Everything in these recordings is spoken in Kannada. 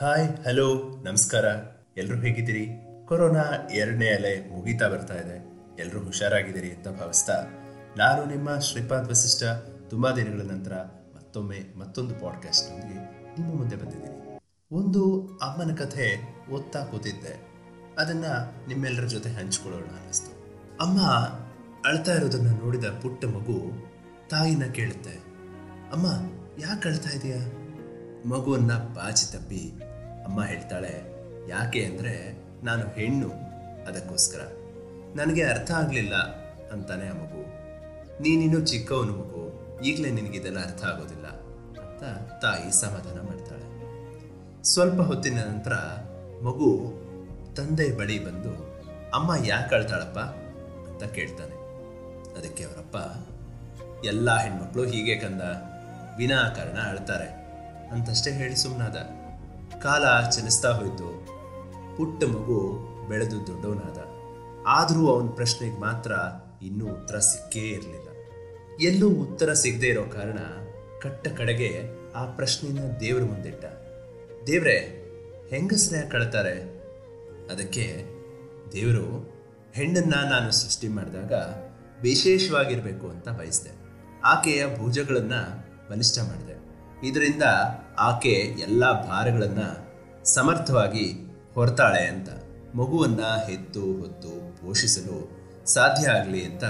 ಹಾಯ್ ಹಲೋ ನಮಸ್ಕಾರ. ಎಲ್ಲರೂ ಹೇಗಿದ್ದೀರಿ? ಕೊರೋನಾ ಎರಡನೇ ಅಲೆ ಮುಗಿತಾ ಬರ್ತಾ ಇದೆ. ಎಲ್ಲರೂ ಹುಷಾರಾಗಿದ್ದೀರಿ ಅಂತ ಭಾವಿಸ್ತಾ. ನಾನು ನಿಮ್ಮ ಶ್ರೀಪಾದ್ ವಸಿಷ್ಠ. ತುಂಬಾ ದಿನಗಳ ನಂತರ ಮತ್ತೊಮ್ಮೆ ಮತ್ತೊಂದು ಪಾಡ್ಕಾಸ್ಟ್ನೊಂದಿಗೆ ನಿಮ್ಮ ಮುಂದೆ ಬಂದಿದ್ದೀನಿ. ಒಂದು ಅಮ್ಮನ ಕಥೆ ಓದ್ತಾ ಕೂತಿದ್ದೆ. ಅದನ್ನ ನಿಮ್ಮೆಲ್ಲರ ಜೊತೆ ಹಂಚ್ಕೊಳ್ಳೋಣ ಅನ್ನಿಸ್ತು. ಅಮ್ಮ ಅಳ್ತಾ ಇರೋದನ್ನ ನೋಡಿದ ಪುಟ್ಟ ಮಗು ತಾಯಿನ ಕೇಳುತ್ತೆ. ಅಮ್ಮ, ಯಾಕೆ ಅಳ್ತಾ ಇದೆಯಾ? ಮಗುವನ್ನ ಬಾಚಿ ತಪ್ಪಿ ಅಮ್ಮ ಹೇಳ್ತಾಳೆ, ಯಾಕೆ ಅಂದರೆ ನಾನು ಹೆಣ್ಣು, ಅದಕ್ಕೋಸ್ಕರ. ನನಗೆ ಅರ್ಥ ಆಗಲಿಲ್ಲ, ಅಂತಾನೆ ಆ ಮಗು. ನೀನಿನ್ನೂ ಚಿಕ್ಕವನು ಮಗು, ಈಗಲೇ ನಿನಗಿದೆಲ್ಲ ಅರ್ಥ ಆಗೋದಿಲ್ಲ, ಅಂತ ತಾಯಿ ಸಮಾಧಾನ ಮಾಡ್ತಾಳೆ. ಸ್ವಲ್ಪ ಹೊತ್ತಿನ ನಂತರ ಮಗು ತಂದೆ ಬಳಿ ಬಂದು, ಅಮ್ಮ ಯಾಕೆ ಅಳ್ತಾಳಪ್ಪ? ಅಂತ ಕೇಳ್ತಾನೆ. ಅದಕ್ಕೆ ಅವರಪ್ಪ, ಎಲ್ಲ ಹೆಣ್ಮಕ್ಳು ಹೀಗೆ ಕಂದ, ವಿನಾಕಾರಣ ಅಳ್ತಾರೆ, ಅಂತಷ್ಟೇ ಹೇಳಿ ಸುಮ್ಮನಾದ ಕಾಲ ಚಲಿಸ್ತಾ ಹೋಯಿತು. ಪುಟ್ಟ ಮಗು ಬೆಳೆದು ದೊಡ್ಡವನಾದ. ಆದರೂ ಅವನ ಪ್ರಶ್ನೆಗೆ ಮಾತ್ರ ಇನ್ನೂ ಉತ್ತರ ಸಿಕ್ಕೇ ಇರಲಿಲ್ಲ. ಎಲ್ಲೂ ಉತ್ತರ ಸಿಗದೇ ಇರೋ ಕಾರಣ ಕಟ್ಟ ಕಡೆಗೆ ಆ ಪ್ರಶ್ನೆನ ದೇವರ ಮುಂದಿಟ್ಟ. ದೇವ್ರೆ ಹೆಂಗಸ್ರ ಕಳತಾರೆ? ಅದಕ್ಕೆ ದೇವರು, ಹೆಣ್ಣನ್ನ ನಾನು ಸೃಷ್ಟಿ ಮಾಡಿದಾಗ ವಿಶೇಷವಾಗಿರಬೇಕು ಅಂತ ಬಯಸಿದೆ. ಆಕೆಯ ಭೂಜಗಳನ್ನು ಬಲಿಷ್ಠ ಮಾಡಿದೆ. ಇದರಿಂದ ಆಕೆ ಎಲ್ಲ ಭಾರಗಳನ್ನು ಸಮರ್ಥವಾಗಿ ಹೊರತಾಳೆ ಅಂತ, ಮಗುವನ್ನು ಹೆತ್ತು ಹೊತ್ತು ಪೋಷಿಸಲು ಸಾಧ್ಯ ಆಗಲಿ ಅಂತ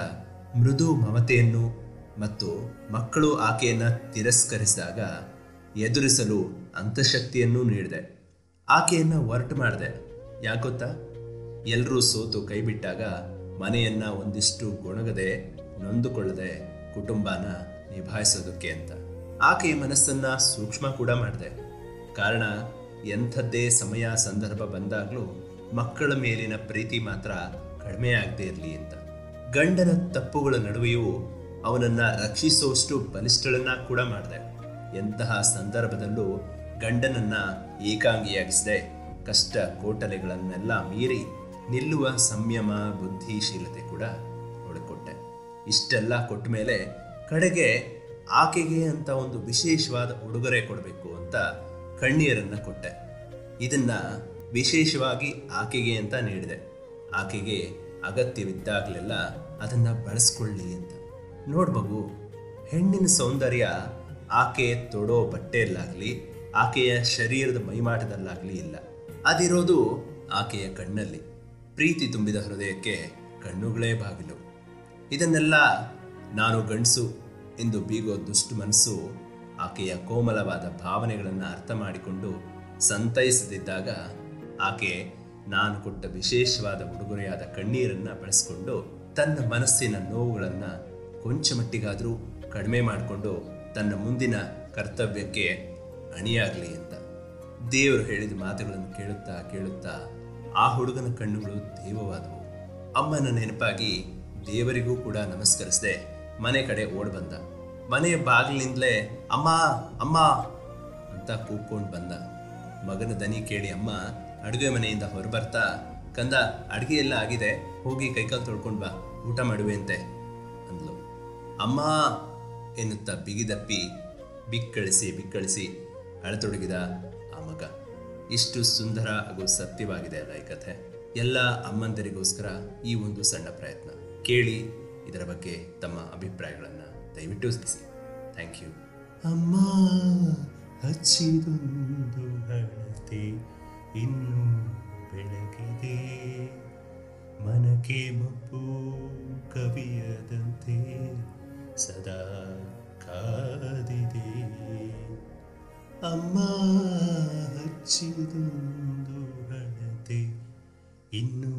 ಮೃದು ಮಮತೆಯನ್ನು ಮತ್ತು ಮಕ್ಕಳು ಆಕೆಯನ್ನು ತಿರಸ್ಕರಿಸಿದಾಗ ಎದುರಿಸಲು ಅಂತಃಶಕ್ತಿಯನ್ನೂ ನೀಡಿದೆ. ಆಕೆಯನ್ನು ಹೊರಟು ಮಾಡಿದೆ. ಯಾಕೊತ್ತಾ ಎಲ್ಲರೂ ಸೋತು ಕೈಬಿಟ್ಟಾಗ ಮನೆಯನ್ನು ಒಂದಿಷ್ಟು ಗೊಣಗದೆ, ನೊಂದುಕೊಳ್ಳದೆ ಕುಟುಂಬನ ನಿಭಾಯಿಸೋದಕ್ಕೆ ಅಂತ. ಆಕೆಯ ಮನಸ್ಸನ್ನ ಸೂಕ್ಷ್ಮ ಕೂಡ ಮಾಡಿದೆ. ಕಾರಣ, ಎಂಥದ್ದೇ ಸಮಯ ಸಂದರ್ಭ ಬಂದಾಗಲೂ ಮಕ್ಕಳ ಮೇಲಿನ ಪ್ರೀತಿ ಮಾತ್ರ ಕಡಿಮೆ ಆಗದೆ ಇರಲಿ ಅಂತ. ಗಂಡನ ತಪ್ಪುಗಳ ನಡುವೆಯೂ ಅವನನ್ನ ರಕ್ಷಿಸುವಷ್ಟು ಬಲಿಷ್ಠಳನ್ನ ಕೂಡ ಮಾಡಿದೆ. ಎಂತಹ ಸಂದರ್ಭದಲ್ಲೂ ಗಂಡನನ್ನ ಏಕಾಂಗಿಯಾಗಿಸಿದೆ, ಕಷ್ಟ ಕೋಟಲೆಗಳನ್ನೆಲ್ಲ ಮೀರಿ ನಿಲ್ಲುವ ಸಂಯಮ, ಬುದ್ಧಿಶೀಲತೆ ಕೂಡ ನೋಡಿಕೊಟ್ಟೆ. ಇಷ್ಟೆಲ್ಲ ಕೊಟ್ಟ ಮೇಲೆ ಕಡೆಗೆ ಆಕೆಗೆ ಅಂತ ಒಂದು ವಿಶೇಷವಾದ ಉಡುಗೊರೆ ಕೊಡಬೇಕು ಅಂತ ಕಣ್ಣೀರನ್ನ ಕೊಟ್ಟೆ. ಇದನ್ನ ವಿಶೇಷವಾಗಿ ಆಕೆಗೆ ಅಂತ ನೀಡಿದೆ. ಆಕೆಗೆ ಅಗತ್ಯವಿದ್ದಾಗಲೆಲ್ಲ ಅದನ್ನ ಬಳಸ್ಕೊಳ್ಳಿ ಅಂತ. ನೋಡ್ಬಗು ಹೆಣ್ಣಿನ ಸೌಂದರ್ಯ ಆಕೆ ತೊಡೋ ಬಟ್ಟೆಯಲ್ಲಾಗಲಿ, ಆಕೆಯ ಶರೀರದ ಮೈಮಾಟದಲ್ಲಾಗಲಿ ಇಲ್ಲ. ಅದಿರೋದು ಆಕೆಯ ಕಣ್ಣಲ್ಲಿ. ಪ್ರೀತಿ ತುಂಬಿದ ಹೃದಯಕ್ಕೆ ಕಣ್ಣುಗಳೇ ಬಾಗಿಲು. ಇದನ್ನೆಲ್ಲ ನಾನು ಗಂಡಸು ಎಂದು ಬೀಗೋ ದುಷ್ಟು ಮನಸ್ಸು ಆಕೆಯ ಕೋಮಲವಾದ ಭಾವನೆಗಳನ್ನು ಅರ್ಥ ಮಾಡಿಕೊಂಡು ಸಂತೈಸದಿದ್ದಾಗ ಆಕೆ ನಾನು ಕೊಟ್ಟ ವಿಶೇಷವಾದ ಉಡುಗೊರೆಯಾದ ಕಣ್ಣೀರನ್ನು ಬಳಸಿಕೊಂಡು ತನ್ನ ಮನಸ್ಸಿನ ನೋವುಗಳನ್ನು ಕೊಂಚ ಮಟ್ಟಿಗಾದರೂ ಕಡಿಮೆ ಮಾಡಿಕೊಂಡು ತನ್ನ ಮುಂದಿನ ಕರ್ತವ್ಯಕ್ಕೆ ಅಣಿಯಾಗಲಿ ಅಂತ. ದೇವರು ಹೇಳಿದ ಮಾತುಗಳನ್ನು ಕೇಳುತ್ತಾ ಕೇಳುತ್ತಾ ಆ ಹುಡುಗನ ಕಣ್ಣುಗಳು ದೇವವಾದವು. ಅಮ್ಮನ ನೆನಪಾಗಿ ದೇವರಿಗೂ ಕೂಡ ನಮಸ್ಕರಿಸದೆ. ಮನೆ ಕಡೆ ಓಡ್ ಬಂದ. ಮನೆ ಬಾಗಿಲಿಂದಲೇ, ಅಮ್ಮ ಅಮ್ಮ ಅಂತ ಕೂಗ್ಕೊಂಡು ಬಂದ. ಮಗನ ದನಿ ಕೇಳಿ, ಅಮ್ಮ, ಅಡುಗೆ ಮನೆಯಿಂದ ಹೊರಬರ್ತಾ? ಕಂದ, ಅಡುಗೆ ಎಲ್ಲ ಆಗಿದೆ, ಹೋಗಿ ಕೈಕಾಲು ತೊಳ್ಕೊಂಡು ಬಾ, ಊಟ ಮಾಡುವೆ ಅಂತೆ ಅಂದ್ಲು. ಅಮ್ಮ ಎನ್ನುತ್ತಾ ಬಿಗಿದಪ್ಪಿ ಬಿಕ್ಕಳಿಸಿ ಬಿಕ್ಕಳಿಸಿ ಅಳತೊಡಗಿದ ಆ ಮಗ. ಇಷ್ಟು ಸುಂದರ ಹಾಗೂ ಸತ್ಯವಾಗಿದೆ ಅಲ್ಲ ಈ ಕಥೆ. ಎಲ್ಲ ಅಮ್ಮಂದರಿಗೋಸ್ಕರ ಈ ಒಂದು ಸಣ್ಣ ಪ್ರಯತ್ನ. ಕೇಳಿ ಇದರ ಬಗ್ಗೆ ತಮ್ಮ ಅಭಿಪ್ರಾಯಗಳನ್ನು ದಯವಿಟ್ಟು ತಿಳಿಸಿ ಥ್ಯಾಂಕ್ ಯು ಅಮ್ಮ, ಹಚ್ಚಿದೊಂದು ಹಣತೆ ಇನ್ನು ಬೆಳಗಿದೆ. ಮನಕೆ ಮಬ್ಬು ಕವಿಯದಂತೆ ಸದಾ ಕಾದಿದೆ. ಅಮ್ಮ, ಹಚ್ಚಿದೊಂದು ಹಣತೆ ಇನ್ನು